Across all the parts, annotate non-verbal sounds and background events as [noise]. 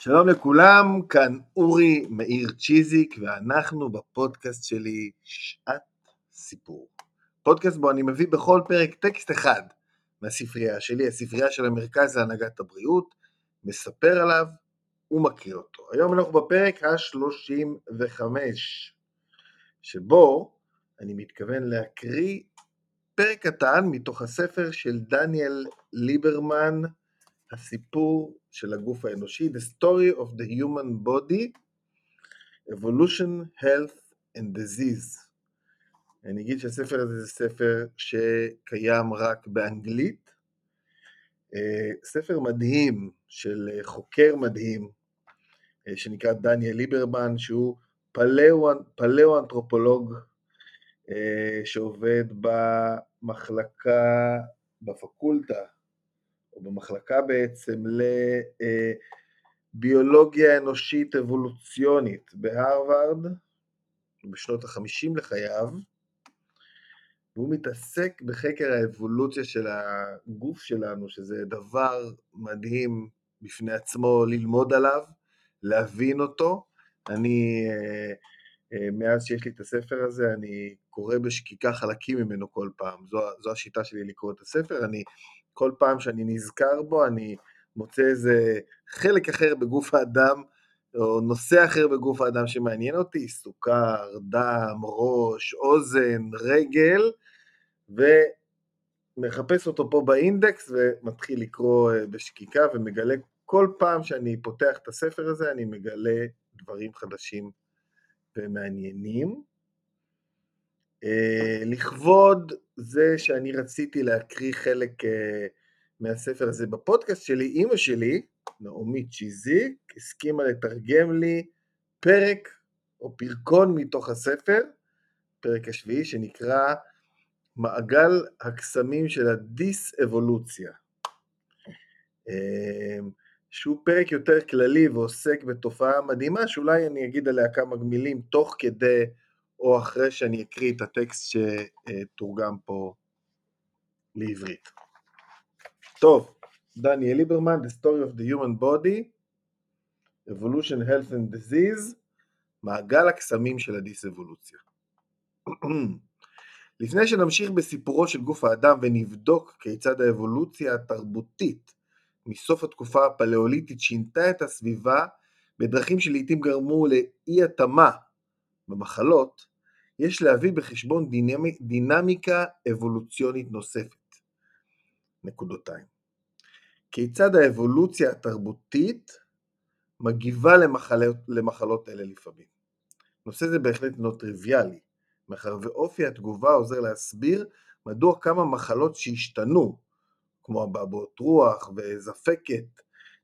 שלום לכולם, כאן אורי מאיר צ'יזיק, ואנחנו בפודקאסט שלי שעת סיפור. פודקאסט בו אני מביא בכל פרק טקסט אחד מהספרייה שלי, הספרייה של המרכז להנהגת הבריאות, מספר עליו ומקריא אותו. היום אנחנו בפרק ה-35, שבו אני מתכוון להקריא פרק קטן מתוך הספר של דניאל ליברמן, הסיפור של הגוף האנושי, The Story of the Human Body, Evolution, Health and Disease. אני אגיד שהספר הזה זה ספר שקיים רק באנגלית, אה, ספר מדהים של חוקר מדהים אה, שנקרא דניאל ליברמן, שהוא פלאו-אנתרופולוג אה, שעובד במחלקה, בפקולטה או במחלקה בעצם לביולוגיה אנושית אבולוציונית בהרווארד בשנות החמישים לחייו, והוא מתעסק בחקר האבולוציה של הגוף שלנו, שזה דבר מדהים בפני עצמו ללמוד עליו, להבין אותו. אני, אה, אה, מאז שיש לי את הספר הזה, אני קורא בשקיקה חלקים ממנו כל פעם. זו, זו השיטה שלי לקרוא את הספר. אני כל פעם שאני נזכר בו, אני מוצא איזה חלק אחר בגוף האדם, או נושא אחר בגוף האדם שמעניין אותי, סוכר, דם, ראש, אוזן, רגל, ומחפש אותו פה באינדקס ומתחיל לקרוא אה, בשקיקה ומגלה כל פעם שאני פותח את הספר הזה, אני מגלה דברים חדשים ומעניינים. אה, לכבוד זה שאני רציתי להקריא חלק אה, מהספר הזה בפודקאסט שלי, אימא שלי, נעמי צ'יזיק, הסכימה לתרגם לי פרק או פרקון מתוך הספר, פרק השביעי, שנקרא מעגל הקסמים של הדיס-אבולוציה. שהוא פרק יותר כללי ועוסק בתופעה מדהימה, שאולי אני אגיד עליה כמה מילים תוך כדי או אחרי שאני אקריא את הטקסט שתורגם פה לעברית. טוב, דניאל ליברמן, The Story of the Human Body, Evolution, Health and Disease, מעגל הקסמים של הדיס-אבולוציה. [clears throat] לפני שנמשיך בסיפורו של גוף האדם ונבדוק כיצד האבולוציה התרבותית מסוף התקופה הפלאוליטית שינתה את הסביבה בדרכים שלעיתים גרמו לאי התאמה במחלות, יש להביא בחשבון דינמי, דינמיקה אבולוציונית נוספת. נקודותיים. כיצד האבולוציה התרבותית מגיבה למחלות, למחלות אלה לפעמים. נושא זה בהחלט לא טריוויאלי, מאחר ואופי התגובה עוזר להסביר מדוע כמה מחלות שהשתנו, כמו אבעבועות רוח וזפקת,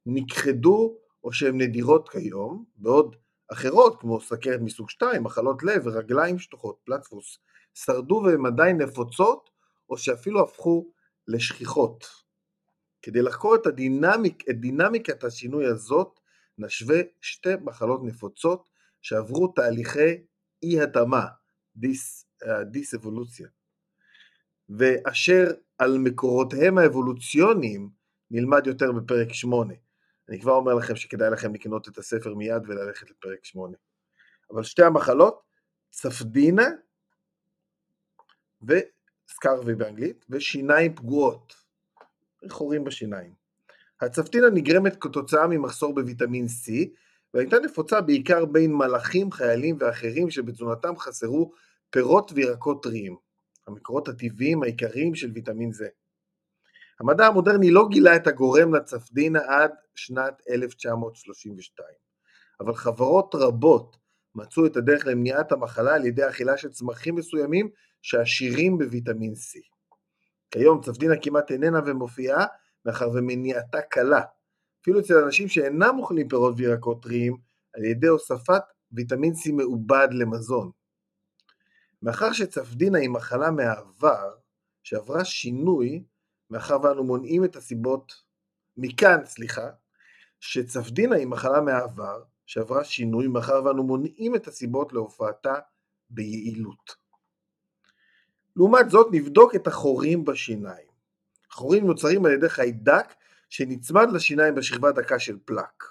נכחדו או שהן נדירות כיום, בעוד אחרות כמו סכרת מסוג 2, מחלות לב ורגליים שטוחות, פלטפוס, שרדו והן עדיין נפוצות או שאפילו הפכו לשכיחות. כדי לחקור את, הדינמיק, את דינמיקת השינוי הזאת, נשווה שתי מחלות נפוצות שעברו תהליכי אי התאמה, דיס, דיס אבולוציה, ואשר על מקורותיהם האבולוציוניים נלמד יותר בפרק 8. אני כבר אומר לכם שכדאי לכם לקנות את הספר מיד וללכת לפרק 8. אבל שתי המחלות, צפדינה וסקרווי באנגלית, ושיניים פגועות, חורים בשיניים. הצפדינה נגרמת כתוצאה ממחסור בוויטמין C, והייתה נפוצה בעיקר בין מלאכים, חיילים ואחרים שבתזונתם חסרו פירות וירקות טריים, המקורות הטבעיים העיקריים של ויטמין זה. המדע המודרני לא גילה את הגורם לצפדינה עד שנת 1932, אבל חברות רבות מצאו את הדרך למניעת המחלה על ידי אכילה של צמחים מסוימים שעשירים בוויטמין C. כיום צפדינה כמעט איננה ומופיעה, מאחר ומניעתה קלה, אפילו אצל אנשים שאינם אוכלים פירות וירקות טריים, על ידי הוספת ויטמין C מעובד למזון. מאחר שצפדינה היא מחלה מהעבר, שעברה שינוי, מאחר ואנו מונעים את הסיבות, מכאן, סליחה, שצפדינה היא מחלה מהעבר, שעברה שינוי, מאחר ואנו מונעים את הסיבות להופעתה ביעילות. לעומת זאת, נבדוק את החורים בשיניים. חורים נוצרים על ידי חיידק שנצמד לשיניים בשכבה דקה של פלק.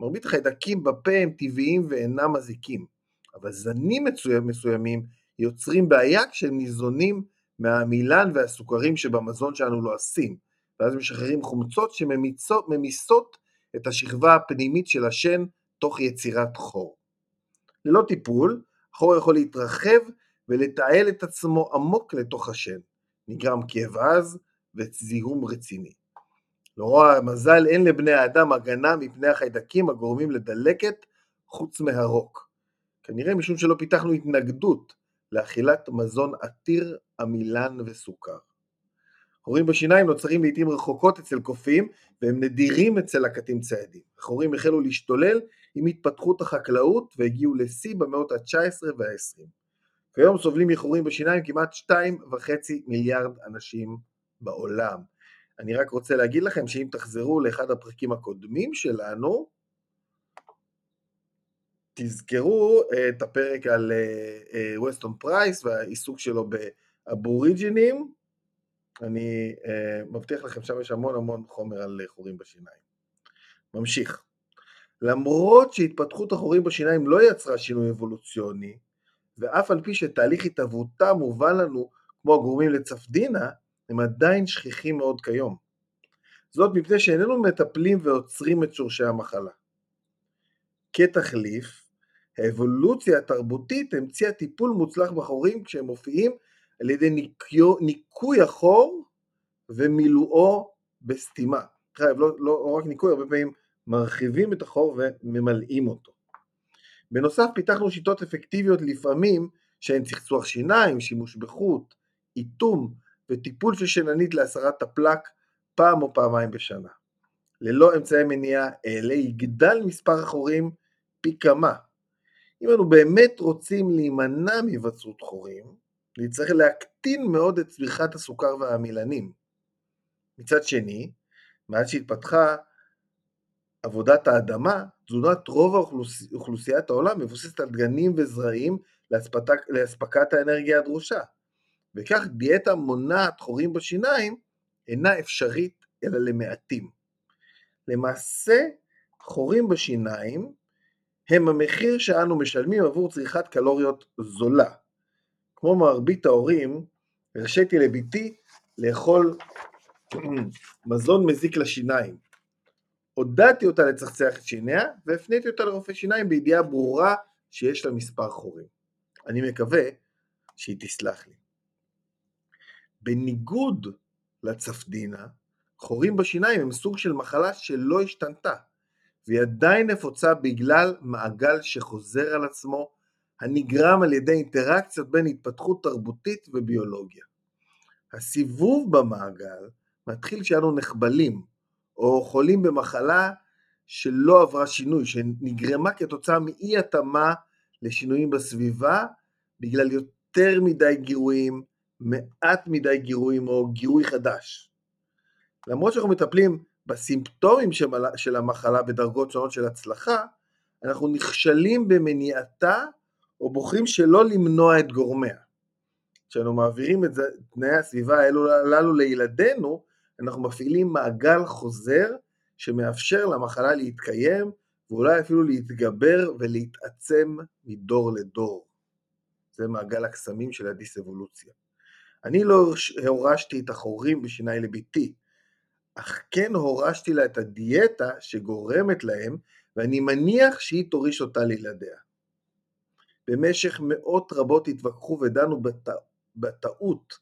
מרבית החיידקים בפה הם טבעיים ואינם מזיקים, אבל זנים מסוימים יוצרים בעיה כשהם ניזונים מהעמילן והסוכרים שבמזון שאנו לועשים, ואז משחררים חומצות שממיסות את השכבה הפנימית של השן תוך יצירת חור. ללא טיפול, החור יכול להתרחב ולתעל את עצמו עמוק לתוך השן. נגרם כאב עז וזיהום רציני. לרוע המזל אין לבני האדם הגנה מפני החיידקים הגורמים לדלקת חוץ מהרוק. כנראה משום שלא פיתחנו התנגדות לאכילת מזון עתיר עמילן וסוכר. חורים בשיניים נוצרים לעיתים רחוקות אצל קופים והם נדירים אצל לקטים ציידים. החורים החלו להשתולל עם התפתחות החקלאות והגיעו לשיא במאות ה-19 וה-20. כיום סובלים מחורים בשיניים כמעט 2.5 מיליארד אנשים בעולם. אני רק רוצה להגיד לכם שאם תחזרו לאחד הפרקים הקודמים שלנו, תזכרו את הפרק על ווסטון פרייס והעיסוק שלו באבוריג'ינים, אני מבטיח לכם, שם יש המון המון חומר על חורים בשיניים. ממשיך. למרות שהתפתחות החורים בשיניים לא יצרה שינוי אבולוציוני, ואף על פי שתהליך התהוותם מובן לנו כמו הגורמים לצפדינה, הם עדיין שכיחים מאוד כיום. זאת מפני שאיננו מטפלים ועוצרים את שורשי המחלה. כתחליף, האבולוציה התרבותית המציאה טיפול מוצלח בחורים כשהם מופיעים על ידי ניקיו, ניקוי החור ומילואו בסתימה. חייב, לא, לא, לא רק ניקוי, הרבה פעמים מרחיבים את החור וממלאים אותו. בנוסף פיתחנו שיטות אפקטיביות לפעמים שהן צחצוח שיניים, שימוש בחוט, איתום וטיפול של שיננית להסרת הפלק פעם או פעמיים בשנה. ללא אמצעי מניעה אלה יגדל מספר החורים פי כמה. אם אנו באמת רוצים להימנע מהיווצרות חורים, נצטרך להקטין מאוד את צריכת הסוכר והעמילנים. מצד שני, מאז שהתפתחה עבודת האדמה, תזונת רוב האוכלוס... אוכלוסיית העולם מבוססת על דגנים וזרעים לאספק... לאספקת האנרגיה הדרושה. וכך דיאטה מונעת חורים בשיניים אינה אפשרית אלא למעטים. למעשה, חורים בשיניים הם המחיר שאנו משלמים עבור צריכת קלוריות זולה. כמו מרבית ההורים, הרשיתי לבתי לאכול [clears throat] מזון מזיק לשיניים. עודדתי אותה לצחצח את שיניה והפניתי אותה לרופא שיניים בידיעה ברורה שיש לה מספר חורים. אני מקווה שהיא תסלח לי. בניגוד לצפדינה, חורים בשיניים הם סוג של מחלה שלא השתנתה, והיא עדיין נפוצה בגלל מעגל שחוזר על עצמו הנגרם על ידי אינטראקציות בין התפתחות תרבותית וביולוגיה. הסיבוב במעגל מתחיל כשאנו נחבלים, או חולים במחלה שלא עברה שינוי, שנגרמה כתוצאה מאי התאמה לשינויים בסביבה, בגלל יותר מדי גירויים, מעט מדי גירויים או גירוי חדש. למרות שאנחנו מטפלים בסימפטומים של המחלה בדרגות שונות של הצלחה, אנחנו נכשלים במניעתה או בוחרים שלא למנוע את גורמיה. כשאנו מעבירים את תנאי הסביבה הללו לילדינו, אנחנו מפעילים מעגל חוזר שמאפשר למחלה להתקיים ואולי אפילו להתגבר ולהתעצם מדור לדור. זה מעגל הקסמים של הדיסאבולוציה. אני לא הורשתי את החורים בשיניי לביתי, אך כן הורשתי לה את הדיאטה שגורמת להם, ואני מניח שהיא תוריש אותה לילדיה. במשך מאות רבות התווכחו ודנו בטע... בטעות,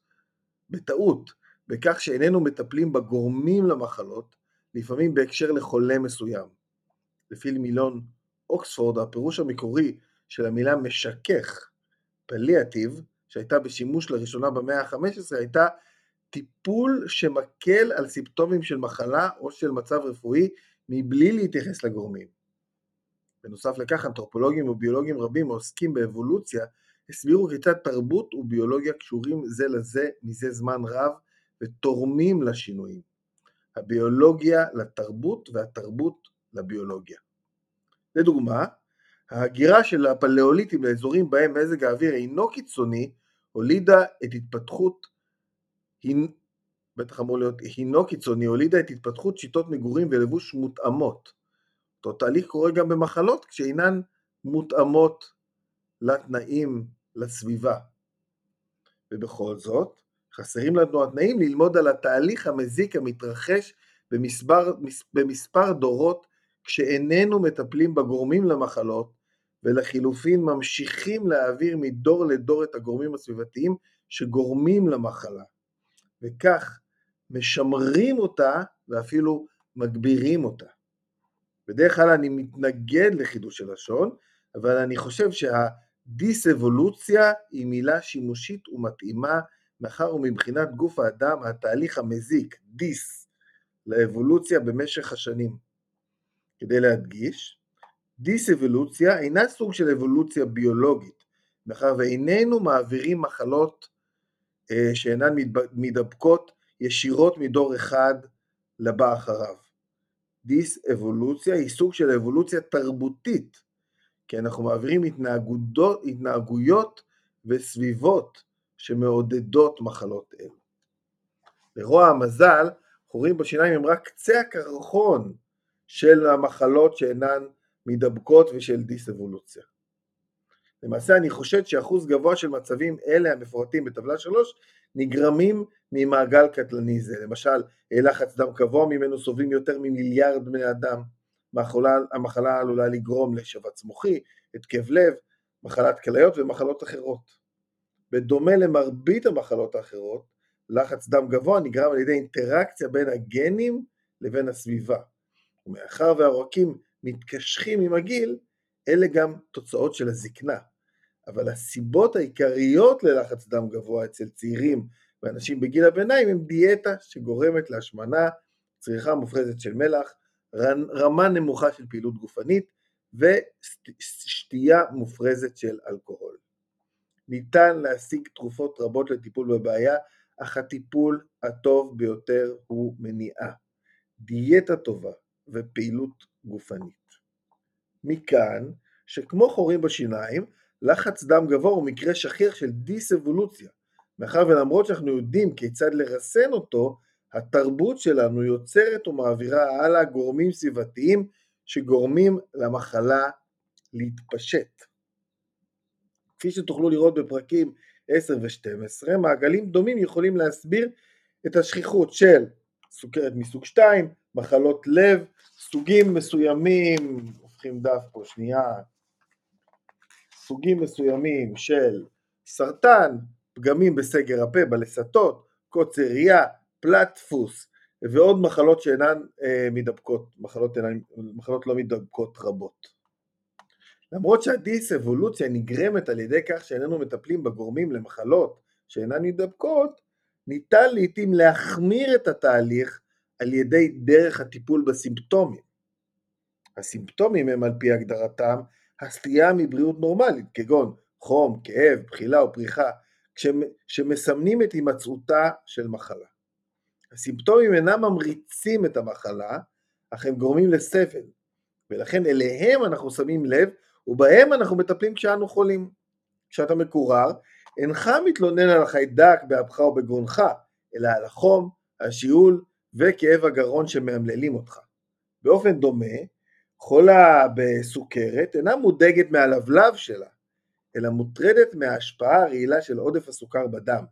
בטעות, בכך שאיננו מטפלים בגורמים למחלות, לפעמים בהקשר לחולה מסוים. לפי מילון אוקספורד, הפירוש המקורי של המילה משכך, פליאטיב, שהייתה בשימוש לראשונה במאה ה-15, הייתה טיפול שמקל על סימפטומים של מחלה או של מצב רפואי מבלי להתייחס לגורמים. בנוסף לכך, אנתרופולוגים וביולוגים רבים העוסקים באבולוציה הסבירו כיצד תרבות וביולוגיה קשורים זה לזה מזה זמן רב ותורמים לשינויים. הביולוגיה לתרבות והתרבות לביולוגיה. לדוגמה, ההגירה של הפלאוליטים לאזורים בהם מזג האוויר אינו קיצוני, הולידה את התפתחות, בטח אמור להיות הינו קיצוני, הולידה את התפתחות שיטות מגורים ולבוש מותאמות. אותו תהליך קורה גם במחלות כשאינן מותאמות לתנאים, לסביבה. ובכל זאת, חסרים לנו התנאים ללמוד על התהליך המזיק המתרחש במספר, במספר דורות כשאיננו מטפלים בגורמים למחלות, ולחילופין ממשיכים להעביר מדור לדור את הגורמים הסביבתיים שגורמים למחלה, וכך משמרים אותה ואפילו מגבירים אותה. בדרך כלל אני מתנגד לחידוש הלשון, אבל אני חושב שהדיס-אבולוציה היא מילה שימושית ומתאימה, מאחר ומבחינת גוף האדם התהליך המזיק, דיס, לאבולוציה במשך השנים. כדי להדגיש, דיס-אבולוציה אינה סוג של אבולוציה ביולוגית, מאחר ואיננו מעבירים מחלות שאינן מידבקות ישירות מדור אחד לבא אחריו. דיס-אבולוציה היא סוג של אבולוציה תרבותית, כי אנחנו מעבירים התנהגויות וסביבות שמעודדות מחלות אלו. לרוע המזל, חורים בשיניים הם רק קצה הקרחון של המחלות שאינן מדבקות ושל דיס-אבולוציה. למעשה אני חושד שאחוז גבוה של מצבים אלה המפורטים בטבלה 3 נגרמים ממעגל קטלני זה, למשל לחץ דם קבוע ממנו סובלים יותר ממיליארד בני אדם, מחלה, המחלה עלולה לגרום לשבץ מוחי, התקף לב, מחלת כליות ומחלות אחרות. בדומה למרבית המחלות האחרות, לחץ דם גבוה נגרם על ידי אינטראקציה בין הגנים לבין הסביבה. ומאחר והעורקים מתקשחים עם הגיל, אלה גם תוצאות של הזקנה. אבל הסיבות העיקריות ללחץ דם גבוה אצל צעירים ואנשים בגיל הביניים הם דיאטה שגורמת להשמנה, צריכה מופרזת של מלח, רמה נמוכה של פעילות גופנית ושתייה מופרזת של אלכוהול. ניתן להשיג תרופות רבות לטיפול בבעיה, אך הטיפול הטוב ביותר הוא מניעה. דיאטה טובה ופעילות גופנית. מכאן שכמו חורים בשיניים, לחץ דם גבוה הוא מקרה שכיח של דיס-אבולוציה, מאחר ולמרות שאנחנו יודעים כיצד לרסן אותו, התרבות שלנו יוצרת ומעבירה הלאה גורמים סביבתיים שגורמים למחלה להתפשט. כפי שתוכלו לראות בפרקים 10 ו-12, מעגלים דומים יכולים להסביר את השכיחות של סוכרת מסוג 2, מחלות לב, סוגים מסוימים, הופכים דף פה שנייה, סוגים מסוימים של סרטן, פגמים בסגר הפה, בלסתות, קוצר ראייה, פלטפוס ועוד מחלות שאינן אה, מדבקות, מחלות, אינן, מחלות לא מדבקות רבות. למרות שהדיס-אבולוציה נגרמת על ידי כך שאיננו מטפלים בגורמים למחלות שאינן מדבקות, ניתן לעיתים להחמיר את התהליך על ידי דרך הטיפול בסימפטומים. הסימפטומים הם על פי הגדרתם הסטייה מבריאות נורמלית, כגון חום, כאב, בחילה או פריחה, שמסמנים את הימצאותה של מחלה. הסימפטומים אינם ממריצים את המחלה, אך הם גורמים לסבל, ולכן אליהם אנחנו שמים לב, ובהם אנחנו מטפלים כשאנו חולים. כשאתה מקורר, אינך מתלונן על החיידק באפך או בגרונך, אלא על החום, השיעול וכאב הגרון שמאמללים אותך. באופן דומה, חולה בסוכרת אינה מודאגת מהלבלב שלה, אלא מוטרדת מההשפעה הרעילה של עודף הסוכר בדם.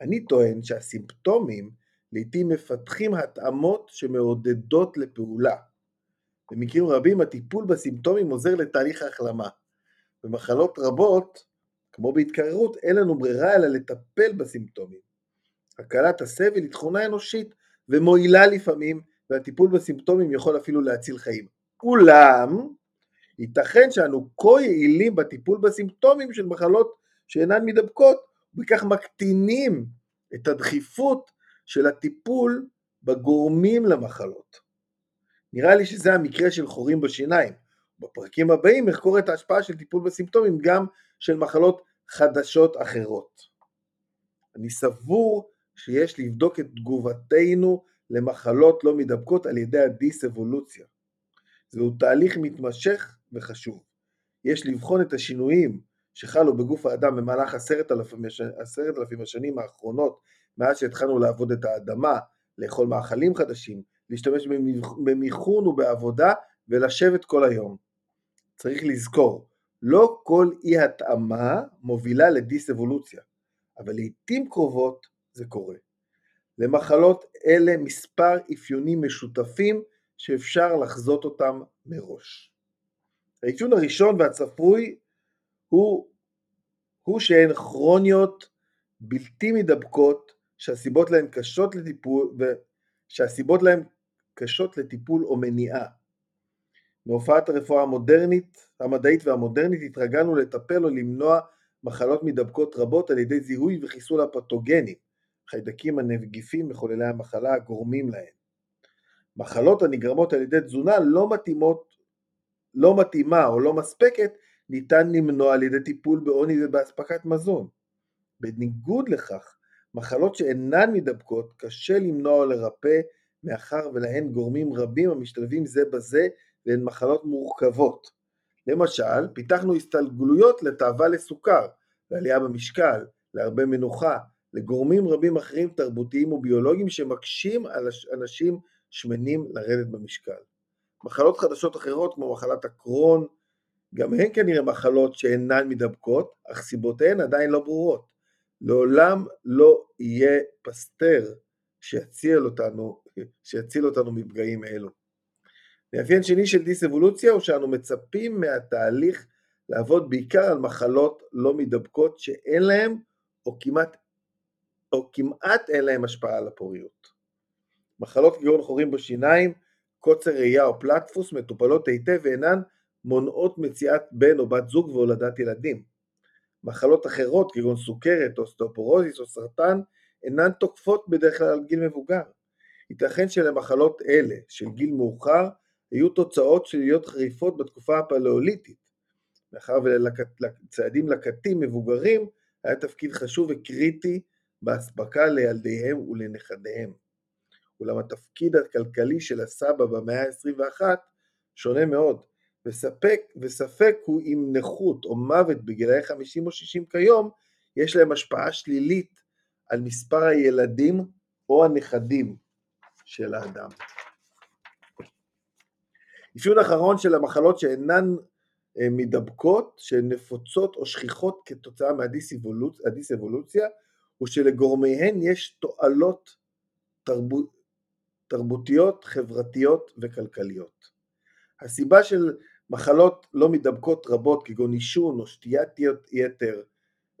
אני טוען שהסימפטומים לעיתים מפתחים התאמות שמעודדות לפעולה. במקרים רבים הטיפול בסימפטומים עוזר לתהליך ההחלמה. במחלות רבות, כמו בהתקררות, אין לנו ברירה אלא לטפל בסימפטומים. הקלת הסבל היא תכונה אנושית ומועילה לפעמים, והטיפול בסימפטומים יכול אפילו להציל חיים. אולם, ייתכן שאנו כה יעילים בטיפול בסימפטומים של מחלות שאינן מידבקות, ובכך מקטינים את הדחיפות של הטיפול בגורמים למחלות. נראה לי שזה המקרה של חורים בשיניים. בפרקים הבאים אחקור את ההשפעה של טיפול בסימפטומים גם של מחלות חדשות אחרות. אני סבור שיש לבדוק את תגובתנו למחלות לא מידבקות על ידי הדיס-אבולוציה. זהו תהליך מתמשך וחשוב. יש לבחון את השינויים שחלו בגוף האדם במהלך עשרת אלפים, אלפים השנים האחרונות מאז שהתחלנו לעבוד את האדמה, לאכול מאכלים חדשים, להשתמש במיכון ובעבודה ולשבת כל היום. צריך לזכור, לא כל אי התאמה מובילה לדיס-אבולוציה, אבל לעיתים קרובות זה קורה. למחלות אלה מספר אפיונים משותפים שאפשר לחזות אותם מראש. האפיון הראשון והצפוי הוא, הוא שהן כרוניות בלתי מדבקות שהסיבות להן קשות לטיפול, שהסיבות להן קשות לטיפול או מניעה. מהופעת הרפואה המודרנית, המדעית והמודרנית התרגלנו לטפל או למנוע מחלות מדבקות רבות על ידי זיהוי וחיסול הפתוגנים, חיידקים הנגיפים מחוללי המחלה הגורמים להם. מחלות הנגרמות על ידי תזונה לא מתאימות, לא מתאימה או לא מספקת, ניתן למנוע על ידי טיפול בעוני ובאספקת מזון. בניגוד לכך, מחלות שאינן מדבקות קשה למנוע או לרפא מאחר ולהן גורמים רבים המשתלבים זה בזה והן מחלות מורכבות. למשל, פיתחנו הסתגלויות לתאווה לסוכר, לעלייה במשקל, להרבה מנוחה, לגורמים רבים אחרים תרבותיים וביולוגיים שמקשים על אנשים שמנים לרדת במשקל. מחלות חדשות אחרות כמו מחלת הקרון, גם הן כנראה מחלות שאינן מדבקות, אך סיבותיהן עדיין לא ברורות. לעולם לא יהיה פסטר שיציל אותנו, שיציל אותנו מפגעים אלו. מאפיין שני של דיס-אבולוציה הוא שאנו מצפים מהתהליך לעבוד בעיקר על מחלות לא מדבקות שאין להן או כמעט, או כמעט אין להן השפעה על הפוריות. מחלות כגון חורים בשיניים, קוצר ראייה או פלטפוס מטופלות היטב ואינן מונעות מציאת בן או בת זוג והולדת ילדים. מחלות אחרות כגון סוכרת, אוסטאופורוזיס או סרטן אינן תוקפות בדרך כלל עד גיל מבוגר. ייתכן שלמחלות אלה של גיל מאוחר היו תוצאות שליליות חריפות בתקופה הפלאוליתית. מאחר ולציידים לקטים מבוגרים היה תפקיד חשוב וקריטי באספקה לילדיהם ולנכדיהם. אולם התפקיד הכלכלי של הסבא במאה ה-21 שונה מאוד, וספק, וספק הוא אם נכות או מוות בגילאי 50 או 60 כיום, יש להם השפעה שלילית על מספר הילדים או הנכדים של האדם. אפיון אחרון של המחלות שאינן אה, מדבקות, שהן נפוצות או שכיחות כתוצאה מהדיס-אבולוציה, הוא שלגורמיהן יש תועלות תרבות, תרבותיות, חברתיות וכלכליות. הסיבה של מחלות לא מדבקות רבות כגון עישון או שתיית יתר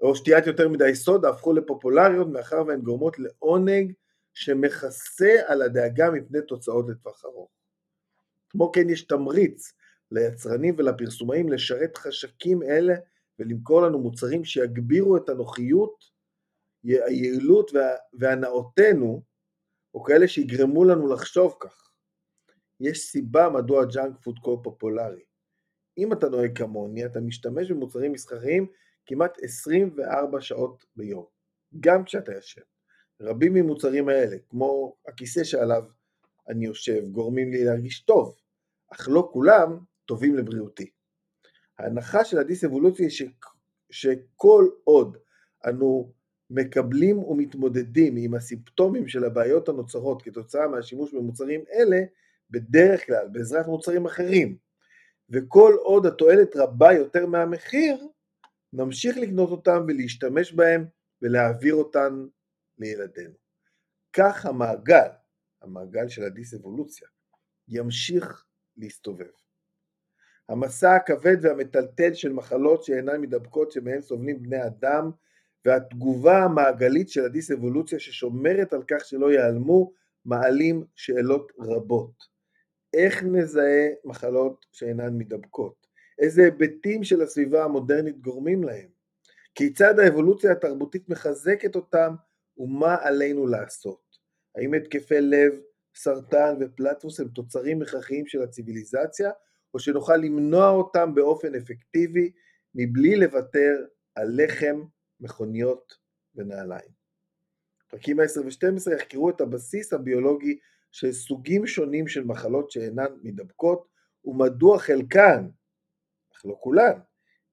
או שתיית יותר מדי סודה הפכו לפופולריות מאחר והן גורמות לעונג שמכסה על הדאגה מפני תוצאות לטווח ארוך. כמו כן יש תמריץ ליצרנים ולפרסומאים לשרת חשקים אלה ולמכור לנו מוצרים שיגבירו את הנוחיות, היעילות והנאתנו, או כאלה שיגרמו לנו לחשוב כך. יש סיבה מדוע junk food כה פופולרי. אם אתה נוהג כמוני, אתה משתמש במוצרים מסחריים כמעט 24 שעות ביום, גם כשאתה ישן. רבים ממוצרים האלה, כמו הכיסא שעליו אני יושב, גורמים לי להרגיש טוב, אך לא כולם טובים לבריאותי. ההנחה של הדיס-אבולוציה היא ש... שכל עוד אנו מקבלים ומתמודדים עם הסימפטומים של הבעיות הנוצרות כתוצאה מהשימוש במוצרים אלה, בדרך כלל בעזרת מוצרים אחרים, וכל עוד התועלת רבה יותר מהמחיר, נמשיך לקנות אותם ולהשתמש בהם ולהעביר אותם לילדינו. כך המעגל, המעגל של הדיס-אבולוציה, ימשיך להסתובב. המסע הכבד והמטלטל של מחלות שאינן מדבקות שמהן סובלים בני אדם והתגובה המעגלית של הדיס-אבולוציה ששומרת על כך שלא ייעלמו מעלים שאלות רבות. איך נזהה מחלות שאינן מדבקות? איזה היבטים של הסביבה המודרנית גורמים להם? כיצד האבולוציה התרבותית מחזקת אותם ומה עלינו לעשות? האם התקפי לב, סרטן ופלטפוס הם תוצרים הכרחיים של הציוויליזציה, או שנוכל למנוע אותם באופן אפקטיבי מבלי לוותר על לחם, מכוניות ונעליים. פרקים 10 ו-12 יחקרו את הבסיס הביולוגי של סוגים שונים של מחלות שאינן מדבקות, ומדוע חלקן, אך לא כולן,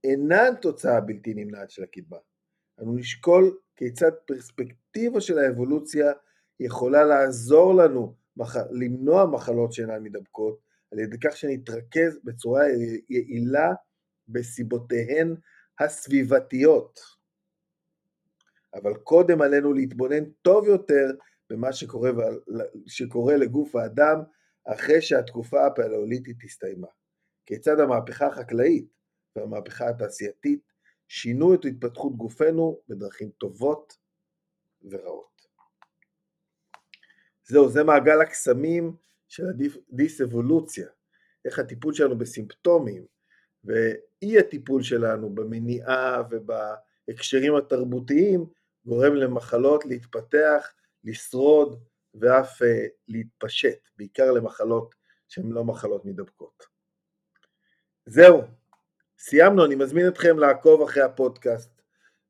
אינן תוצאה בלתי נמנעת של הקדמה. אנו נשקול כיצד פרספקטיבה של האבולוציה יכולה לעזור לנו מח... למנוע מחלות שאינן מדבקות על ידי כך שנתרכז בצורה יעילה בסיבותיהן הסביבתיות. אבל קודם עלינו להתבונן טוב יותר במה שקורה, שקורה לגוף האדם אחרי שהתקופה הפלאוליטית הסתיימה. כיצד המהפכה החקלאית והמהפכה התעשייתית שינו את התפתחות גופנו בדרכים טובות ורעות. זהו, זה מעגל הקסמים של הדיס-אבולוציה, איך הטיפול שלנו בסימפטומים ואי הטיפול שלנו במניעה ובהקשרים התרבותיים גורם למחלות להתפתח, לשרוד ואף uh, להתפשט, בעיקר למחלות שהן לא מחלות מדבקות. זהו, סיימנו, אני מזמין אתכם לעקוב אחרי הפודקאסט,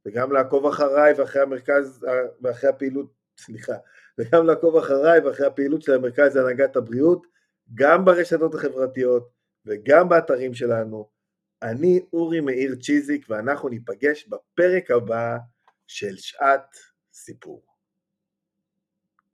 וגם לעקוב אחריי ואחרי המרכז, ואחרי הפעילות, סליחה, וגם לעקוב אחריי ואחרי הפעילות של המרכז להנהגת הבריאות, גם ברשתות החברתיות וגם באתרים שלנו. אני אורי מאיר צ'יזיק, ואנחנו ניפגש בפרק הבא של שעת סיפור.